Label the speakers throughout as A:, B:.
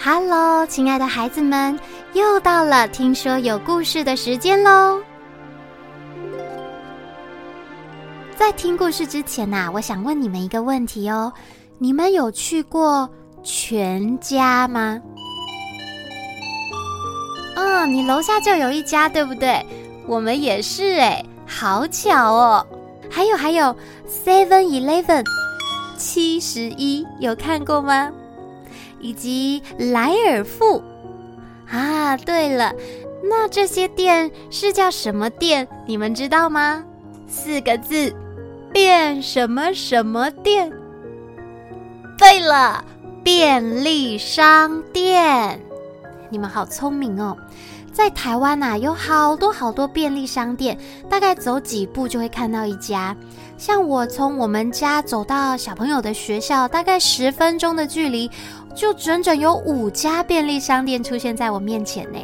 A: 哈喽，亲爱的孩子们，又到了听说有故事的时间喽！在听故事之前呐，我想问你们一个问题哦：你们有去过全家吗？嗯，你楼下就有一家，对不对？我们也是哎，好巧哦！还有还有，Seven Eleven，七十一，有看过吗？以及莱尔富啊，对了，那这些店是叫什么店？你们知道吗？四个字，便什么什么店？对了，便利商店。你们好聪明哦！在台湾呐、有好多好多便利商店，大概走几步就会看到一家。像我从我们家走到小朋友的学校，大概十分钟的距离，就整整有五家便利商店出现在我面前呢。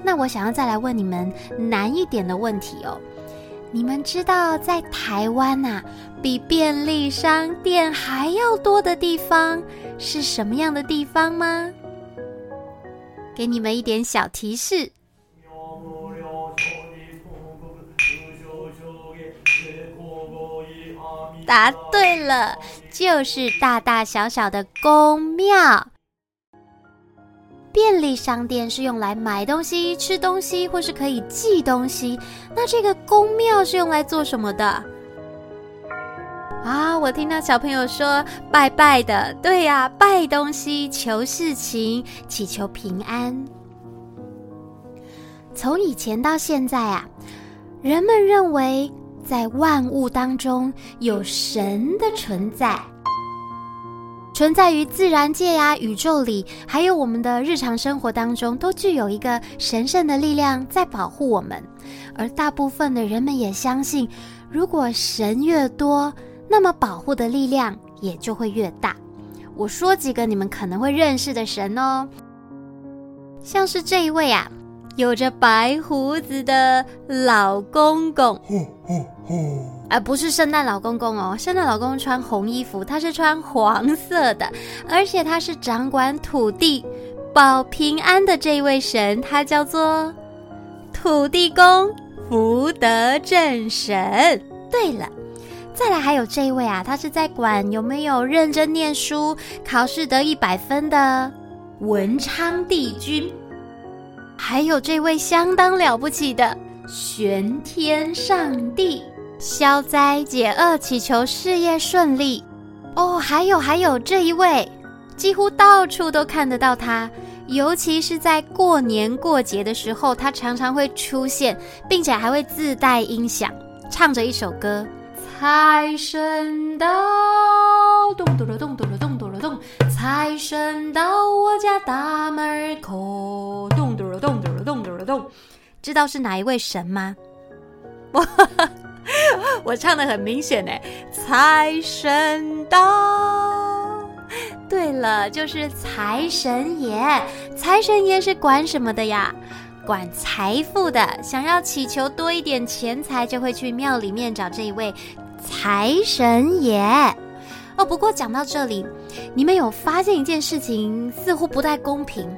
A: 那我想要再来问你们难一点的问题哦。你们知道在台湾呐、比便利商店还要多的地方是什么样的地方吗？给你们一点小提示，答对了，就是大大小小的宫庙。便利商店是用来买东西、吃东西，或是可以寄东西。那这个宫庙是用来做什么的？啊，我听到小朋友说拜拜的，对呀，拜东西、求事情、祈求平安。从以前到现在啊，人们认为在万物当中有神的存在，存在于自然界呀、宇宙里，还有我们的日常生活当中，都具有一个神圣的力量在保护我们。而大部分的人们也相信，如果神越多，那么保护的力量也就会越大。我说几个你们可能会认识的神哦，像是这一位啊，有着白胡子的老公公。而不是圣诞老公公哦，圣诞老公公穿红衣服，他是穿黄色的，而且他是掌管土地、保平安的这一位神，他叫做土地公福德正神。对了。再来还有这一位啊，他是在管有没有认真念书、考试得一百分的文昌帝君。还有这位相当了不起的玄天上帝，消灾解厄，祈求事业顺利。哦，还有还有这一位，几乎到处都看得到他，尤其是在过年过节的时候，他常常会出现，并且还会自带音响，唱着一首歌。财神到，咚咚了咚咚了咚咚了咚，财神到我家大门口，咚咚了咚咚了咚咚了咚。知道是哪一位神吗？我我唱的很明显哎，财神到。对了，就是财神爷。财神爷是管什么的呀？管财富的。想要祈求多一点钱财，就会去庙里面找这一位。财神爷哦，不过讲到这里，你们有发现一件事情似乎不太公平。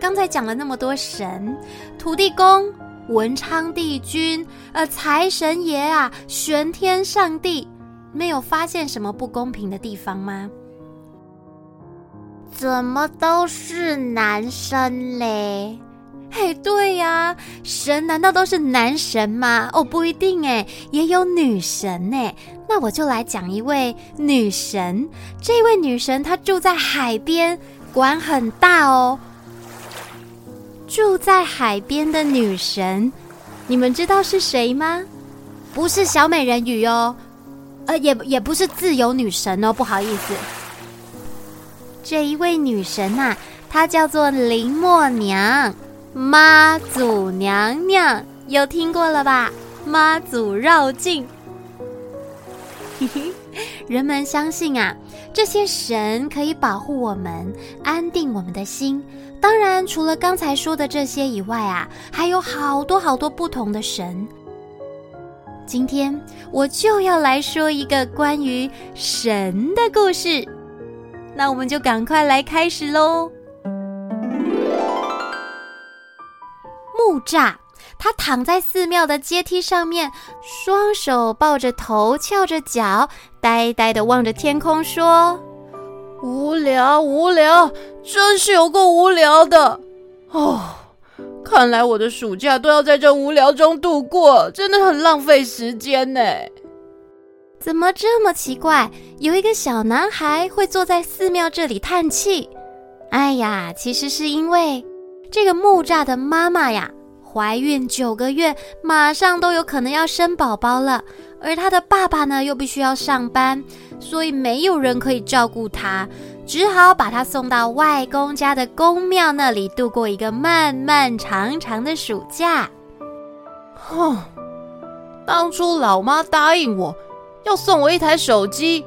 A: 刚才讲了那么多神，土地公、文昌帝君、呃，财神爷啊，玄天上帝，没有发现什么不公平的地方吗？怎么都是男生嘞？嘿，对呀，神难道都是男神吗？哦，不一定哎，也有女神呢。那我就来讲一位女神。这位女神她住在海边，管很大哦。住在海边的女神，你们知道是谁吗？不是小美人鱼哦，呃，也也不是自由女神哦，不好意思。这一位女神啊，她叫做林默娘。妈祖娘娘有听过了吧？妈祖绕境，嘿嘿，人们相信啊，这些神可以保护我们，安定我们的心。当然，除了刚才说的这些以外啊，还有好多好多不同的神。今天我就要来说一个关于神的故事，那我们就赶快来开始喽。木栅，他躺在寺庙的阶梯上面，双手抱着头，翘着脚，呆呆的望着天空，说：“
B: 无聊，无聊，真是有够无聊的哦！看来我的暑假都要在这无聊中度过，真的很浪费时间呢。”
A: 怎么这么奇怪？有一个小男孩会坐在寺庙这里叹气。哎呀，其实是因为这个木栅的妈妈呀，怀孕九个月，马上都有可能要生宝宝了。而他的爸爸呢，又必须要上班，所以没有人可以照顾他，只好把他送到外公家的宫庙那里度过一个漫漫长长的暑假。
B: 哼，当初老妈答应我。要送我一台手机，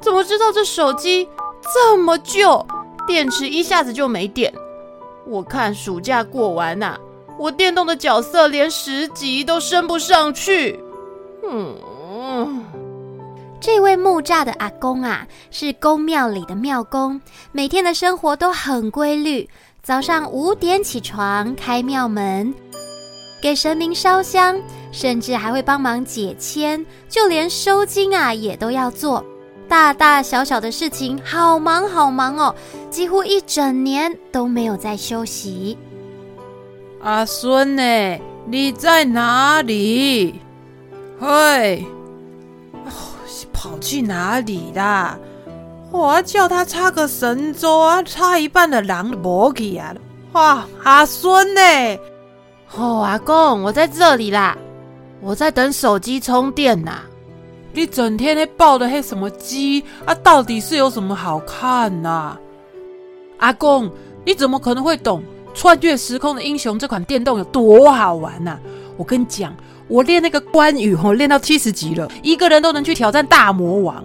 B: 怎么知道这手机这么旧，电池一下子就没电？我看暑假过完呐、我电动的角色连十级都升不上去。嗯，
A: 这位木栅的阿公啊，是宫庙里的庙公，每天的生活都很规律，早上五点起床，开庙门。给神明烧香，甚至还会帮忙解签，就连收金啊也都要做，大大小小的事情好忙好忙哦，几乎一整年都没有在休息。
B: 阿孙呢？你在哪里？嘿，哦，跑去哪里啦？我要叫他插个神舟啊，插一半的狼都没去啊！哇，阿孙呢？哦，阿公，我在这里啦，我在等手机充电呐。你整天抱的黑什么鸡啊？到底是有什么好看呐？阿公，你怎么可能会懂《穿越时空的英雄》这款电动有多好玩呐？我跟你讲，我练那个关羽哦，练到七十级了，一个人都能去挑战大魔王。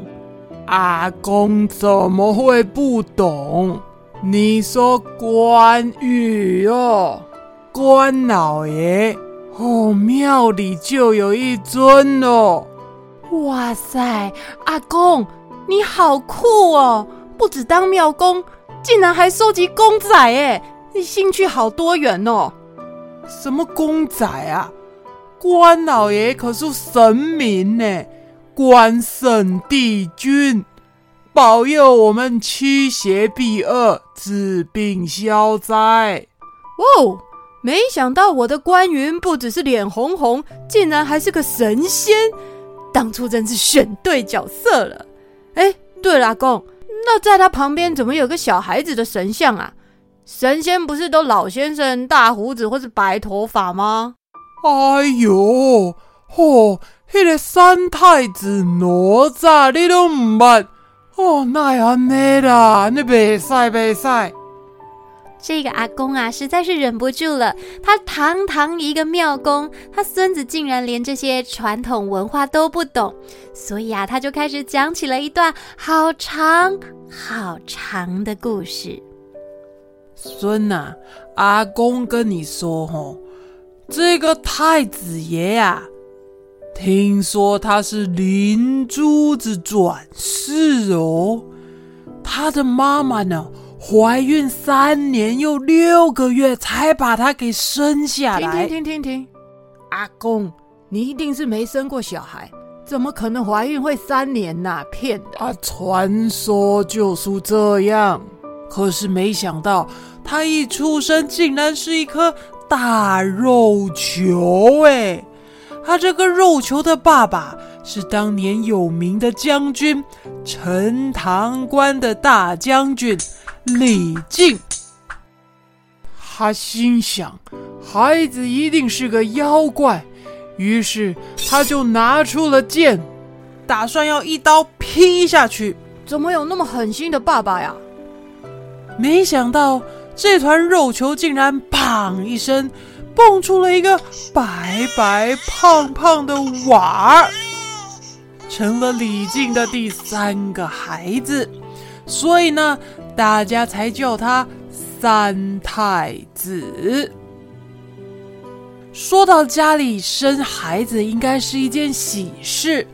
B: 阿公怎么会不懂？你说关羽哦？关老爷哦，庙里就有一尊哦！哇塞，阿公你好酷哦！不止当庙公，竟然还收集公仔哎！你兴趣好多元哦！什么公仔啊？关老爷可是神明呢，关圣帝君，保佑我们驱邪避恶、治病消灾。哦！没想到我的官云不只是脸红红，竟然还是个神仙，当初真是选对角色了。哎，对了，阿公，那在他旁边怎么有个小孩子的神像啊？神仙不是都老先生、大胡子或是白头发吗？哎呦，嚯、哦，那个三太子哪吒你都唔捌哦，那样呢啦，你别晒别晒。
A: 这个阿公啊，实在是忍不住了。他堂堂一个庙公，他孙子竟然连这些传统文化都不懂，所以啊，他就开始讲起了一段好长好长的故事。
B: 孙呐、啊，阿公跟你说哦，这个太子爷啊，听说他是灵珠子转世哦，他的妈妈呢？怀孕三年又六个月才把他给生下来。停停停停停！阿公，你一定是没生过小孩，怎么可能怀孕会三年呢、啊？骗的！啊，传说就是这样。可是没想到，他一出生竟然是一颗大肉球！哎，他这个肉球的爸爸是当年有名的将军，陈塘关的大将军。李靖，他心想，孩子一定是个妖怪，于是他就拿出了剑，打算要一刀劈下去。怎么有那么狠心的爸爸呀？没想到这团肉球竟然“砰”一声蹦出了一个白白胖胖的娃儿，成了李靖的第三个孩子。所以呢，大家才叫他三太子说到家里生孩子应该是一件喜事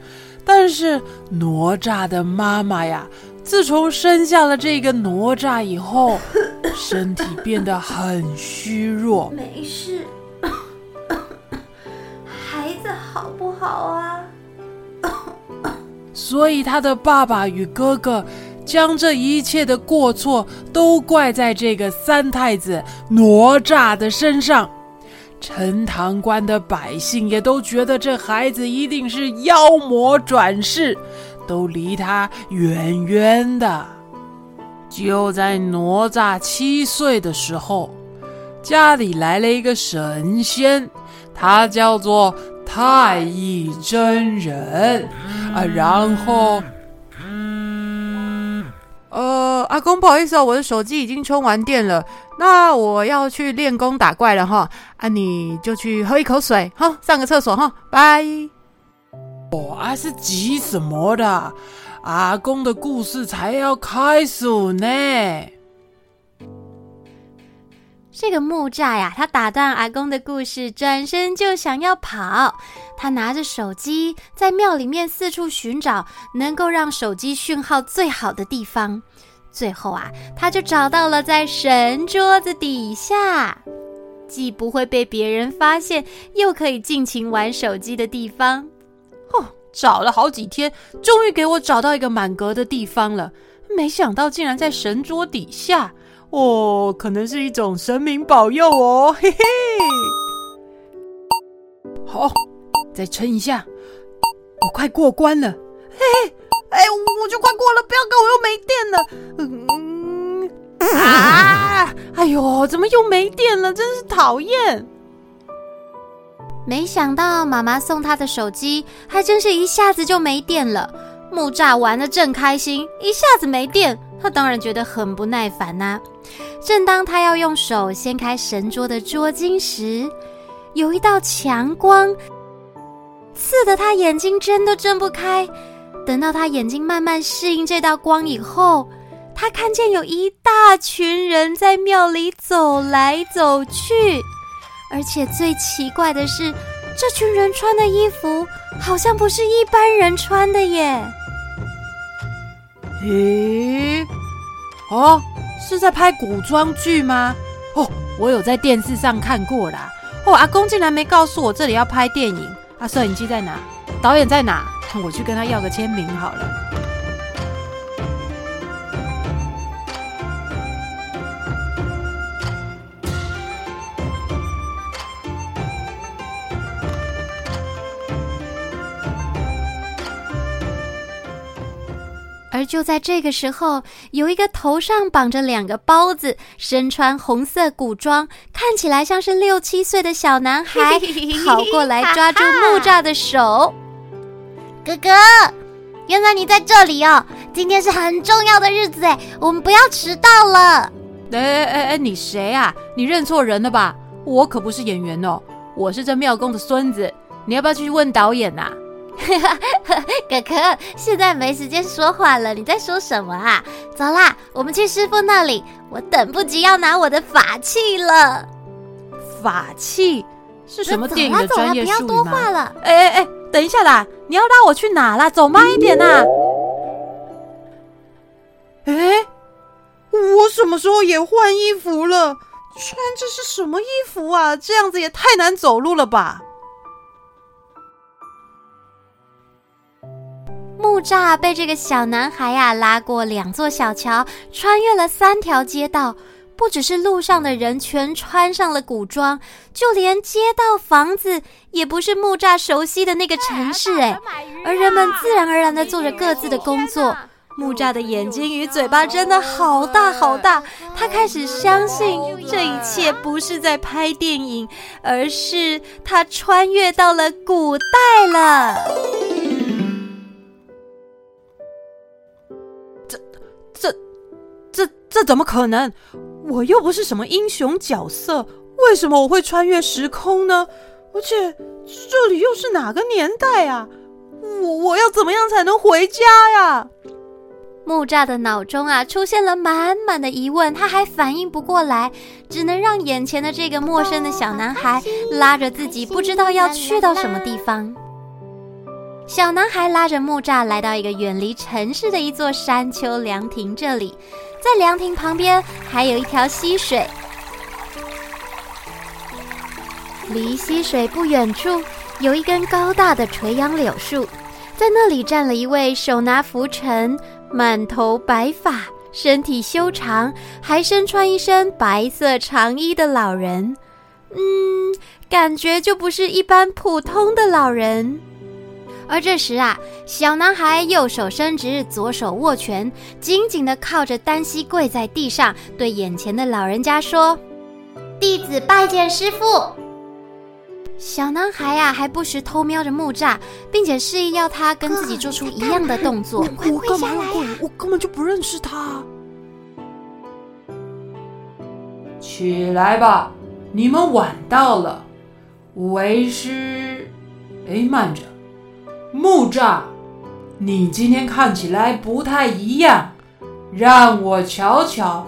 B: 但是哪吒的妈妈呀自从生下了这个哪吒以后身体变得很虚弱。
A: 没事。孩子好不好啊？
B: 所以他的爸爸与哥哥将这一切的过错都怪在这个三太子哪吒的身上。陈塘关的百姓也都觉得这孩子一定是妖魔转世，都离他远远的。就在哪吒七岁的时候，家里来了一个神仙，他叫做太乙真人啊。然后，阿公不好意思哦，我的手机已经充完电了。那我要去练功打怪了哈，啊，你就去喝一口水，哈，上个厕所哈，拜。我、哦、啊是急什么的？阿公的故事才要开始呢。
A: 这个木栅呀，他打断阿公的故事，转身就想要跑。他拿着手机在庙里面四处寻找能够让手机讯号最好的地方。最后啊，他就找到了在神桌子底下，既不会被别人发现，又可以尽情玩手机的地方。
B: 哦，找了好几天，终于给我找到一个满格的地方了。没想到竟然在神桌底下，哦，可能是一种神明保佑哦，嘿嘿。好，再撑一下，我快过关了，嘿嘿。我就快过了，不要搞，我又没电了。嗯啊！哎呦，怎么又没电了？真是讨厌！
A: 没想到妈妈送他的手机，还真是一下子就没电了。木栅玩得正开心，一下子没电，他当然觉得很不耐烦呐、正当他要用手掀开神桌的桌巾时，有一道强光刺得他眼睛睁都睁不开。等到他眼睛慢慢适应这道光以后，他看见有一大群人在庙里走来走去，而且最奇怪的是，这群人穿的衣服好像不是一般人穿的耶。
B: 咦？哦，是在拍古装剧吗？哦，我有在电视上看过啦。哦，阿公竟然没告诉我这里要拍电影。啊，摄影机在哪？导演在哪？我去跟他要个签名好了。
A: 而就在这个时候，有一个头上绑着两个包子、身穿红色古装、看起来像是六七岁的小男孩 跑过来抓住木栅的手。
C: 哥哥，原来你在这里哦！今天是很重要的日子哎，我们不要迟到了。
B: 哎哎哎，你谁啊？你认错人了吧？我可不是演员哦，我是这庙公的孙子。你要不要去问导演呐？
C: 哥哥，现在没时间说话了，你在说什么啊？走啦，我们去师傅那里，我等不及要拿我的法器了。
B: 法器是什么电影的专业术语吗？
C: 不要多话了。
B: 哎哎哎！等一下啦！你要拉我去哪啦？走慢一点呐！哎，我什么时候也换衣服了？穿这是什么衣服啊？这样子也太难走路了吧！
A: 木栅被这个小男孩呀、啊、拉过两座小桥，穿越了三条街道。不只是路上的人全穿上了古装，就连街道、房子也不是木栅熟悉的那个城市哎，而人们自然而然的做着各自的工作。木栅的眼睛与嘴巴真的好大好大，他开始相信这一切不是在拍电影，而是他穿越到了古代了。
B: 这、这、这、这怎么可能？我又不是什么英雄角色，为什么我会穿越时空呢？而且这里又是哪个年代啊？我我要怎么样才能回家呀？
A: 木栅的脑中啊出现了满满的疑问，他还反应不过来，只能让眼前的这个陌生的小男孩拉着自己，不知道要去到什么地方。小男孩拉着木栅来到一个远离城市的一座山丘凉亭，这里。在凉亭旁边还有一条溪水，离溪水不远处有一根高大的垂杨柳树，在那里站了一位手拿拂尘、满头白发、身体修长，还身穿一身白色长衣的老人。嗯，感觉就不是一般普通的老人。而这时啊，小男孩右手伸直，左手握拳，紧紧的靠着单膝跪在地上，对眼前的老人家说：“
C: 弟子拜见师傅。”
A: 小男孩呀、啊，还不时偷瞄着木栅，并且示意要他跟自己做出一样的动作。
B: 我干嘛要跪？我根本就不认识他。
D: 起来吧，你们晚到了。为师，哎，慢着。木栅，你今天看起来不太一样，让我瞧瞧。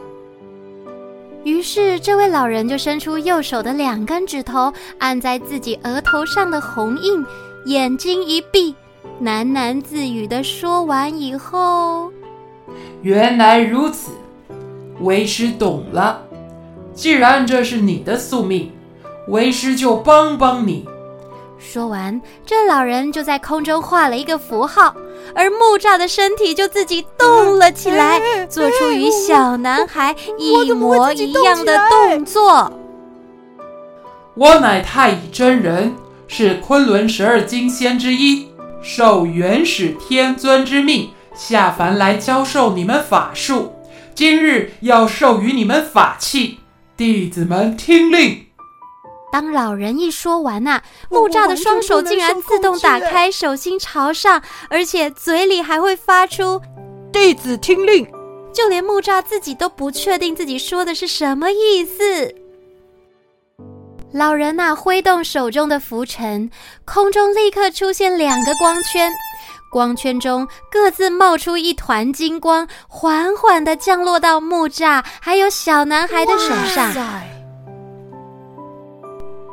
A: 于是，这位老人就伸出右手的两根指头，按在自己额头上的红印，眼睛一闭，喃喃自语的说完以后，
D: 原来如此，为师懂了。既然这是你的宿命，为师就帮帮你。
A: 说完，这老人就在空中画了一个符号，而木栅的身体就自己动了起来，做出与小男孩一模一样的动作。
D: 我乃太乙真人，是昆仑十二金仙之一，受元始天尊之命下凡来教授你们法术，今日要授予你们法器，弟子们听令。
A: 当老人一说完呐、啊，木栅的双手竟然自动打开，手心朝上，而且嘴里还会发出“
B: 弟子听令”。
A: 就连木栅自己都不确定自己说的是什么意思。老人呐、啊，挥动手中的浮尘，空中立刻出现两个光圈，光圈中各自冒出一团金光，缓缓地降落到木栅还有小男孩的手上。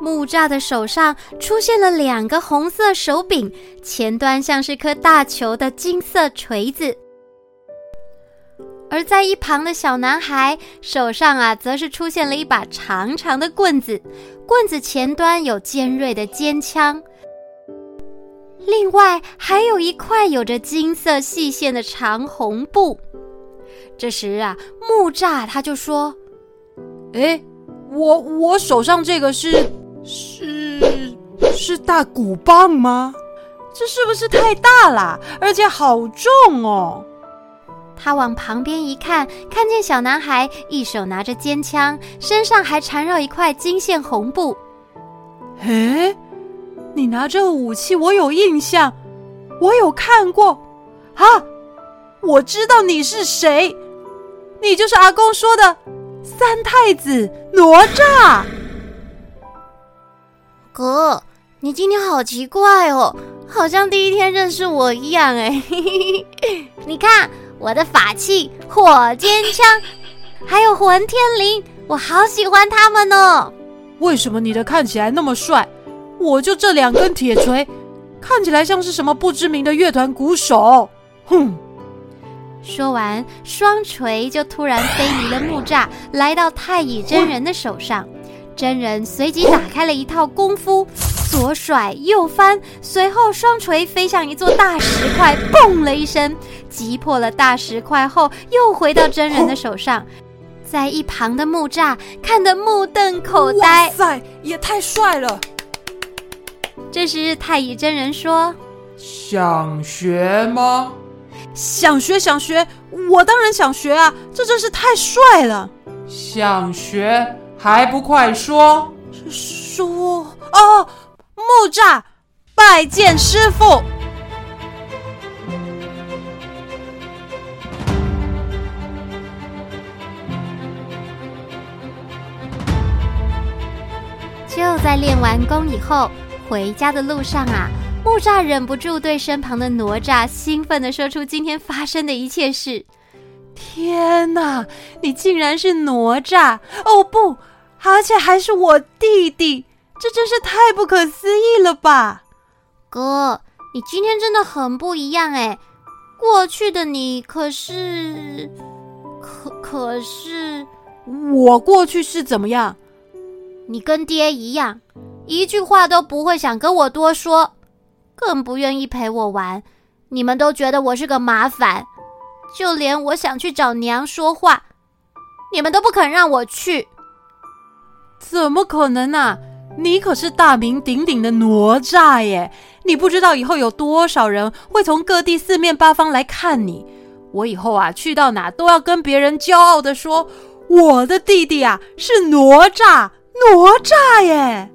A: 木栅的手上出现了两个红色手柄，前端像是颗大球的金色锤子；而在一旁的小男孩手上啊，则是出现了一把长长的棍子，棍子前端有尖锐的尖枪。另外还有一块有着金色细线的长红布。这时啊，木栅他就说：“
B: 哎，我我手上这个是。”是是大鼓棒吗？这是不是太大了？而且好重哦！
A: 他往旁边一看，看见小男孩一手拿着尖枪，身上还缠绕一块金线红布。
B: 诶，你拿这个武器，我有印象，我有看过啊！我知道你是谁，你就是阿公说的三太子哪吒。
C: 哥，你今天好奇怪哦，好像第一天认识我一样哎。你看我的法器火尖枪，还有混天绫，我好喜欢他们哦。
B: 为什么你的看起来那么帅？我就这两根铁锤，看起来像是什么不知名的乐团鼓手。哼！
A: 说完，双锤就突然飞离了木栅，来到太乙真人的手上。真人随即打开了一套功夫，左甩右翻，随后双锤飞向一座大石块，嘣了一声，击破了大石块后，又回到真人的手上。在一旁的木栅看得目瞪口呆，
B: 哇塞，也太帅了！
A: 这时太乙真人说：“
D: 想学吗？
B: 想学，想学，我当然想学啊！这真是太帅了。
D: 想学。”还不快说！
B: 说哦，木吒拜见师傅。
A: 就在练完功以后，回家的路上啊，木吒忍不住对身旁的哪吒兴奋的说出今天发生的一切事。
B: 天哪，你竟然是哪吒！哦不！而且还是我弟弟，这真是太不可思议了吧！
C: 哥，你今天真的很不一样哎。过去的你可是，可可是，
B: 我过去是怎么样？
C: 你跟爹一样，
A: 一句话都不会想跟我多说，更不愿意陪我玩。你们都觉得我是个麻烦，就连我想去找娘说话，你们都不肯让我去。
B: 怎么可能啊？你可是大名鼎鼎的哪吒耶！你不知道以后有多少人会从各地四面八方来看你。我以后啊，去到哪都要跟别人骄傲的说，我的弟弟啊是哪吒，哪吒耶！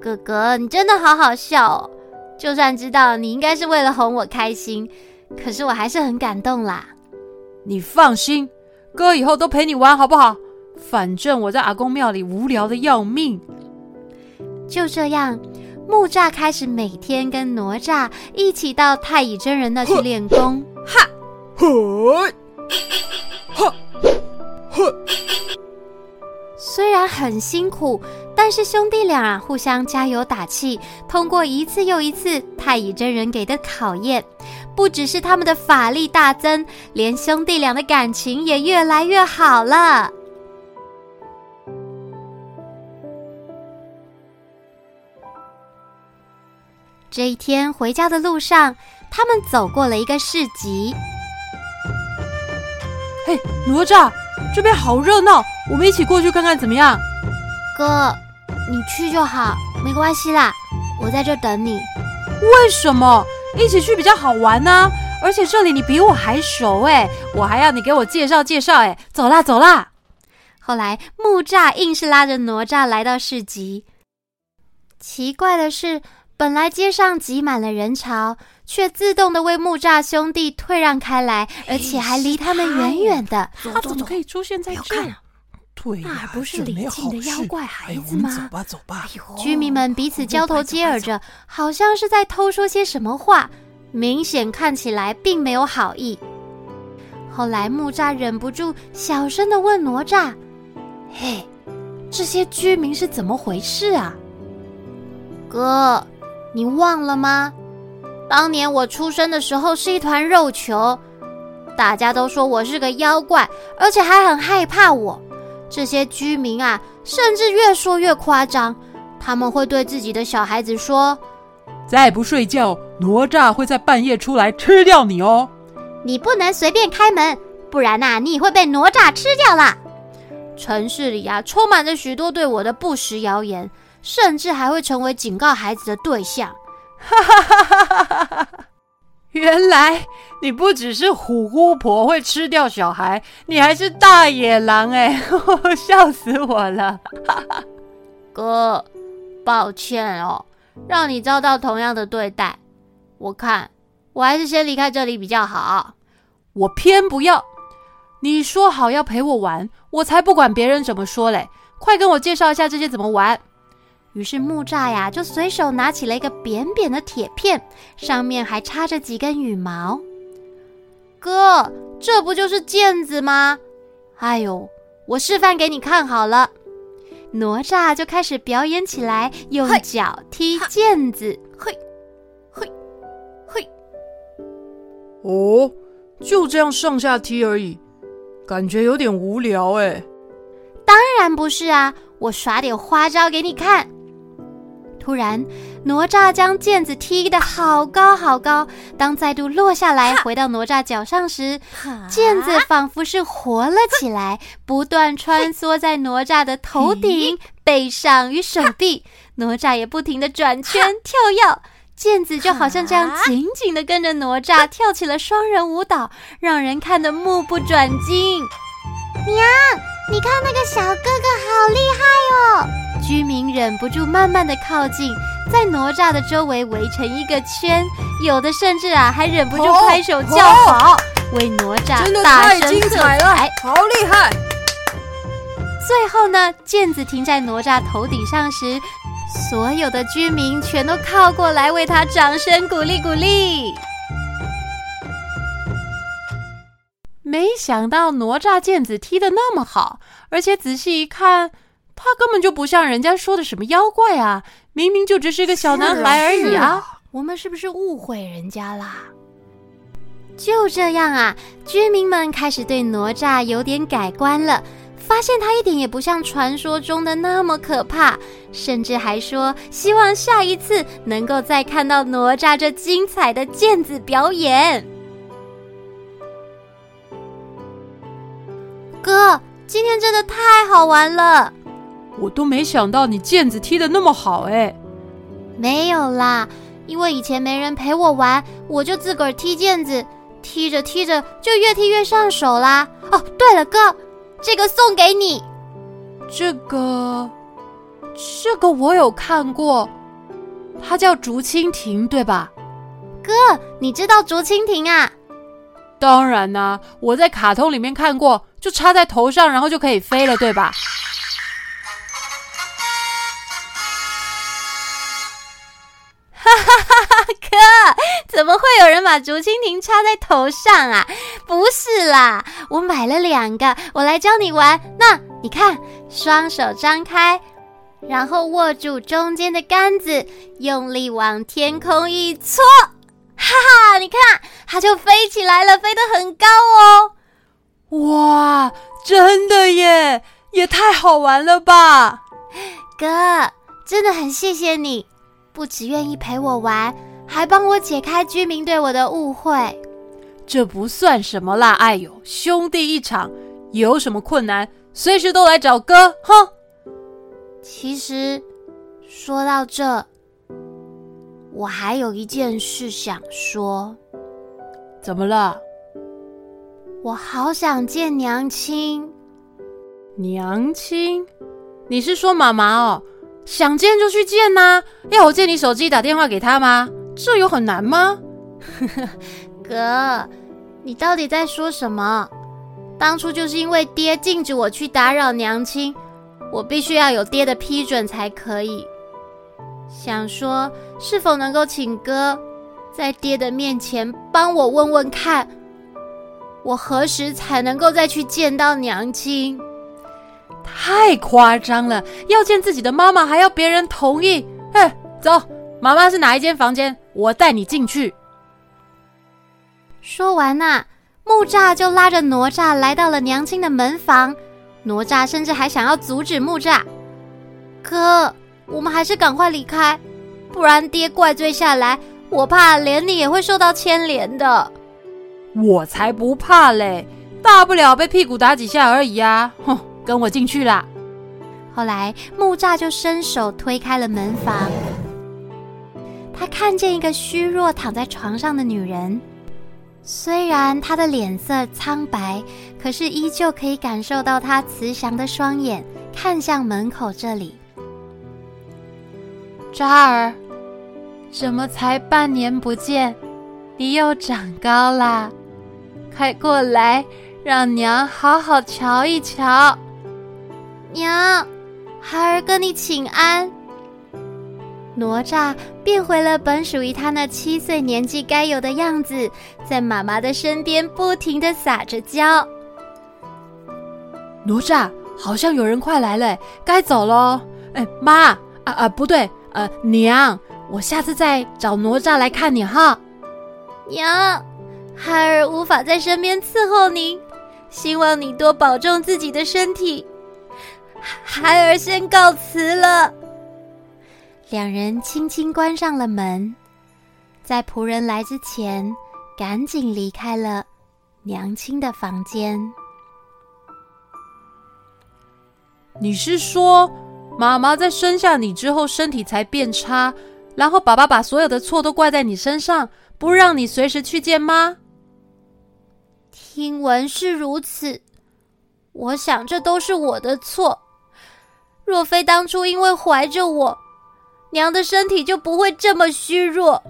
A: 哥哥，你真的好好笑哦！就算知道你应该是为了哄我开心，可是我还是很感动啦。
B: 你放心，哥以后都陪你玩好不好？反正我在阿公庙里无聊的要命。
A: 就这样，木吒开始每天跟哪吒一起到太乙真人那去练功。哈，嘿，哈，嘿。虽然很辛苦，但是兄弟俩啊互相加油打气，通过一次又一次太乙真人给的考验，不只是他们的法力大增，连兄弟俩的感情也越来越好了。这一天回家的路上，他们走过了一个市集。
B: 嘿，哪吒，这边好热闹，我们一起过去看看怎么样？
A: 哥，你去就好，没关系啦，我在这等你。
B: 为什么？一起去比较好玩呢？而且这里你比我还熟哎，我还要你给我介绍介绍哎。走啦走啦。
A: 后来木吒硬是拉着哪吒来到市集。奇怪的是。本来街上挤满了人潮，却自动的为木栅兄弟退让开来，而且还离他们远远的。
B: 他怎么可以出现在这？
E: 对呀，那不是李靖的妖怪孩子吗？走吧，走吧。
A: 居民们彼此交头接耳着，好像是在偷说些什么话，明显看起来并没有好意。后来木吒忍不住小声的问哪吒：“嘿，这些居民是怎么回事啊？”哥。你忘了吗？当年我出生的时候是一团肉球，大家都说我是个妖怪，而且还很害怕我。这些居民啊，甚至越说越夸张，他们会对自己的小孩子说：“
B: 再不睡觉，哪吒会在半夜出来吃掉你哦！
A: 你不能随便开门，不然呐，你会被哪吒吃掉啦。”城市里啊，充满着许多对我的不实谣言。甚至还会成为警告孩子的对象。
B: 哈哈哈哈哈哈！原来你不只是虎姑婆会吃掉小孩，你还是大野狼哎！笑死我了！
A: 哥，抱歉哦，让你遭到同样的对待。我看我还是先离开这里比较好。
B: 我偏不要！你说好要陪我玩，我才不管别人怎么说嘞！快跟我介绍一下这些怎么玩。
A: 于是木吒呀，就随手拿起了一个扁扁的铁片，上面还插着几根羽毛。哥，这不就是毽子吗？哎呦，我示范给你看好了。哪吒就开始表演起来，用脚踢毽子，嘿，嘿，嘿。
B: 哦，就这样上下踢而已，感觉有点无聊哎。
A: 当然不是啊，我耍点花招给你看。突然，哪吒将毽子踢得好高好高。当再度落下来，回到哪吒脚上时，毽子仿佛是活了起来，不断穿梭在哪吒的头顶、背上与手臂。哪吒也不停地转圈跳跃，毽子就好像这样紧紧地跟着哪吒跳起了双人舞蹈，让人看得目不转睛。娘，你看那个小哥哥好！居民忍不住慢慢的靠近，在哪吒的周围围成一个圈，有的甚至啊还忍不住拍手叫好，为哪吒大声喝彩，
B: 好厉害！
A: 最后呢，毽子停在哪吒头顶上时，所有的居民全都靠过来为他掌声鼓励鼓励。
B: 没想到哪吒毽子踢得那么好，而且仔细一看。他根本就不像人家说的什么妖怪啊，明明就只是一个小男孩而已啊！
E: 我们是不是误会人家啦？
A: 就这样啊，居民们开始对哪吒有点改观了，发现他一点也不像传说中的那么可怕，甚至还说希望下一次能够再看到哪吒这精彩的毽子表演。哥，今天真的太好玩了！
B: 我都没想到你毽子踢得那么好哎。
A: 没有啦，因为以前没人陪我玩，我就自个儿踢毽子，踢着踢着就越踢越上手啦。哦，对了，哥。这个送给你，
B: 这个，这个我有看过，它叫竹蜻蜓，对吧？
A: 哥，你知道竹蜻蜓啊？
B: 当然啦，我在卡通里面看过，就插在头上，然后就可以飞了，对吧？
A: 哈哈哈哈！哥，怎么会有人把竹蜻蜓插在头上啊？不是啦，我买了两个，我来教你玩。那你看，双手张开，然后握住中间的杆子，用力往天空一搓，哈哈！你看，它就飞起来了，飞得很高哦。
B: 哇，真的耶，也太好玩了吧！
A: 哥，真的很谢谢你。不只愿意陪我玩，还帮我解开居民对我的误会。
B: 这不算什么啦，哎呦，兄弟一场，有什么困难随时都来找哥。哼。
A: 其实说到这，我还有一件事想说。
B: 怎么了？
A: 我好想见娘亲。
B: 娘亲？你是说妈妈哦？想见就去见呐、要我借你手机打电话给他吗？这有很难吗？
A: 哥，你到底在说什么？当初就是因为爹禁止我去打扰娘亲，我必须要有爹的批准才可以。想说是否能够请哥在爹的面前帮我问问看，我何时才能够再去见到娘亲？
B: 太夸张了！要见自己的妈妈还要别人同意？哎，走，妈妈是哪一间房间？我带你进去。
A: 说完呐、啊，木栅就拉着哪吒来到了娘亲的门房。哪吒甚至还想要阻止木吒：“哥，我们还是赶快离开，不然爹怪罪下来，我怕连你也会受到牵连的。”
B: 我才不怕嘞，大不了被屁股打几下而已啊！哼。跟我进去啦！
A: 后来木栅就伸手推开了门房，他看见一个虚弱躺在床上的女人，虽然她的脸色苍白，可是依旧可以感受到她慈祥的双眼看向门口这里。
F: 栅儿，怎么才半年不见，你又长高啦？快过来，让娘好好瞧一瞧。
A: 娘，孩儿跟你请安。哪吒变回了本属于他那七岁年纪该有的样子，在妈妈的身边不停的撒着娇。
B: 哪吒，好像有人快来了，该走喽。哎，妈，啊啊，不对，呃，娘，我下次再找哪吒来看你哈。
A: 娘，孩儿无法在身边伺候您，希望你多保重自己的身体。孩儿先告辞了。两人轻轻关上了门，在仆人来之前，赶紧离开了娘亲的房间。
B: 你是说，妈妈在生下你之后身体才变差，然后爸爸把所有的错都怪在你身上，不让你随时去见妈？
A: 听闻是如此，我想这都是我的错。若非当初因为怀着我，娘的身体就不会这么虚弱。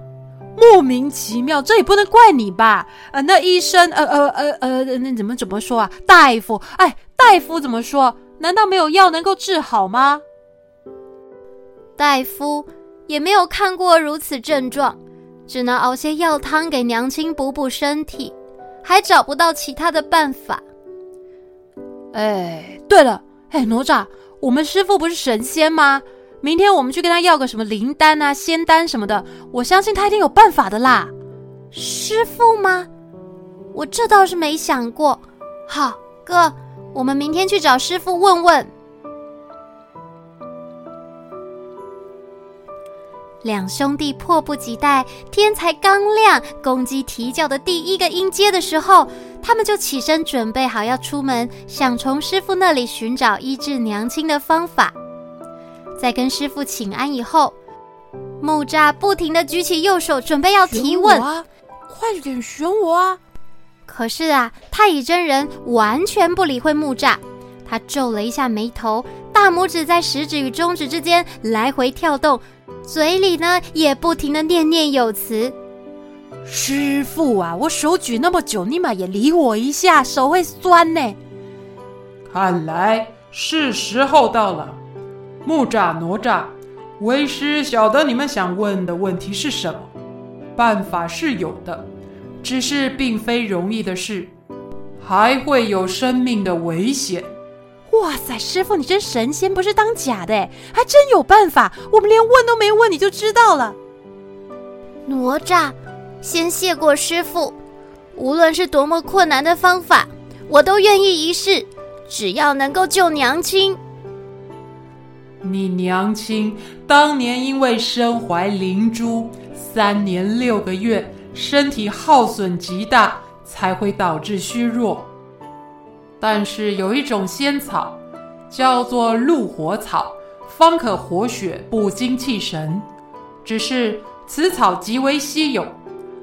B: 莫名其妙，这也不能怪你吧？呃，那医生，呃呃呃呃，那怎么怎么说啊？大夫，哎，大夫怎么说？难道没有药能够治好吗？
A: 大夫也没有看过如此症状，只能熬些药汤给娘亲补补身体，还找不到其他的办法。
B: 哎，对了，哎，哪吒。我们师傅不是神仙吗？明天我们去跟他要个什么灵丹啊、仙丹什么的，我相信他一定有办法的啦。
A: 师傅吗？我这倒是没想过。好，哥，我们明天去找师傅问问。两兄弟迫不及待，天才刚亮，公鸡啼叫的第一个音阶的时候，他们就起身准备好要出门，想从师傅那里寻找医治娘亲的方法。在跟师傅请安以后，木吒不停地举起右手，准备要提
G: 问。啊，快点选我啊！
A: 可是啊，太乙真人完全不理会木栅，他皱了一下眉头，大拇指在食指与中指之间来回跳动。嘴里呢也不停的念念有词。
G: 师傅啊，我手举那么久，你妈也理我一下，手会酸呢。
B: 看来是时候到了。木吒、哪吒，为师晓得你们想问的问题是什么，办法是有的，只是并非容易的事，还会有生命的危险。
G: 哇塞，师傅你真神仙，不是当假的，还真有办法。我们连问都没问，你就知道了。
A: 哪吒，先谢过师傅。无论是多么困难的方法，我都愿意一试，只要能够救娘亲。
B: 你娘亲当年因为身怀灵珠，三年六个月，身体耗损极大，才会导致虚弱。但是有一种仙草，叫做鹿火草，方可活血、补精气神。只是此草极为稀有，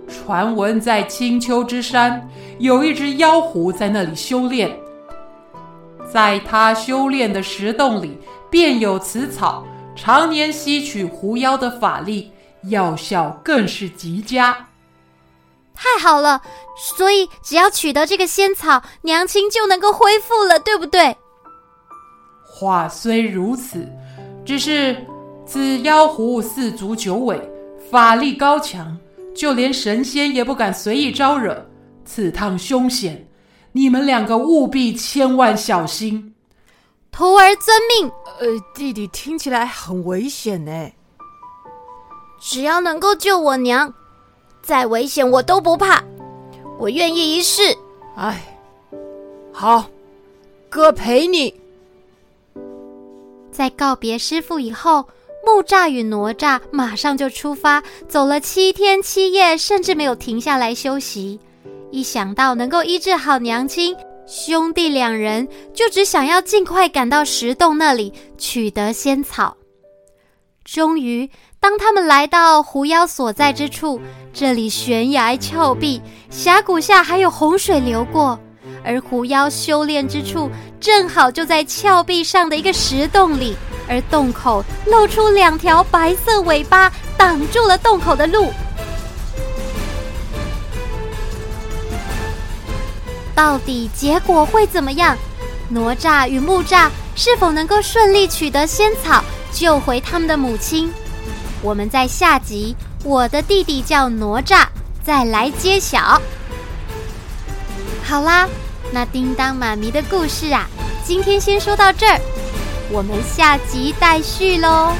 B: 传闻在青丘之山有一只妖狐在那里修炼，在他修炼的石洞里便有此草，常年吸取狐妖的法力，药效更是极佳。
A: 太好了，所以只要取得这个仙草，娘亲就能够恢复了，对不对？
B: 话虽如此，只是此妖狐四足九尾，法力高强，就连神仙也不敢随意招惹。此趟凶险，你们两个务必千万小心。
A: 徒儿遵命。
G: 呃，弟弟听起来很危险呢。
A: 只要能够救我娘。再危险我都不怕，我愿意一试。
G: 哎，好，哥陪你。
A: 在告别师傅以后，木吒与哪吒马上就出发，走了七天七夜，甚至没有停下来休息。一想到能够医治好娘亲，兄弟两人就只想要尽快赶到石洞那里取得仙草。终于。当他们来到狐妖所在之处，这里悬崖峭壁，峡谷下还有洪水流过，而狐妖修炼之处正好就在峭壁上的一个石洞里，而洞口露出两条白色尾巴，挡住了洞口的路。到底结果会怎么样？哪吒与木吒是否能够顺利取得仙草，救回他们的母亲？我们在下集，我的弟弟叫哪吒，再来揭晓。好啦，那叮当妈咪的故事啊，今天先说到这儿，我们下集待续喽。